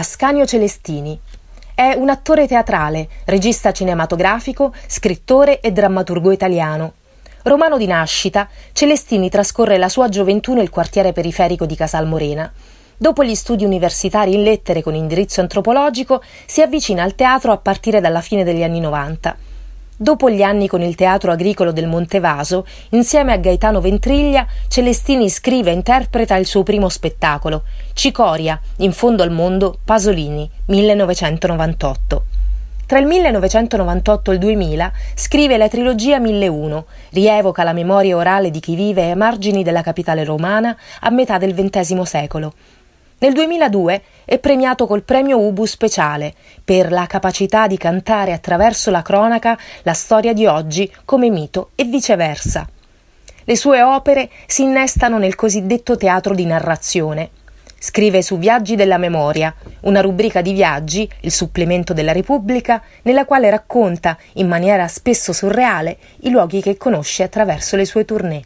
Ascanio Celestini. È un attore teatrale, regista cinematografico, scrittore e drammaturgo italiano. Romano di nascita, Celestini trascorre la sua gioventù nel quartiere periferico di Casalmorena. Dopo gli studi universitari in lettere con indirizzo antropologico, si avvicina al teatro a partire dalla fine degli anni 90. Dopo gli anni con il Teatro Agricolo del Montevaso, insieme a Gaetano Ventriglia, Celestini scrive e interpreta il suo primo spettacolo, Cicoria, in fondo al mondo, Pasolini, 1998. Tra il 1998 e il 2000 scrive la trilogia 1001, rievoca la memoria orale di chi vive ai margini della capitale romana a metà del XX secolo, nel 2002 è premiato col premio Ubu speciale per la capacità di cantare attraverso la cronaca la storia di oggi come mito e viceversa. Le sue opere si innestano nel cosiddetto teatro di narrazione. Scrive su Viaggi della memoria, una rubrica di viaggi, il supplemento della Repubblica, nella quale racconta, in maniera spesso surreale, i luoghi che conosce attraverso le sue tournée.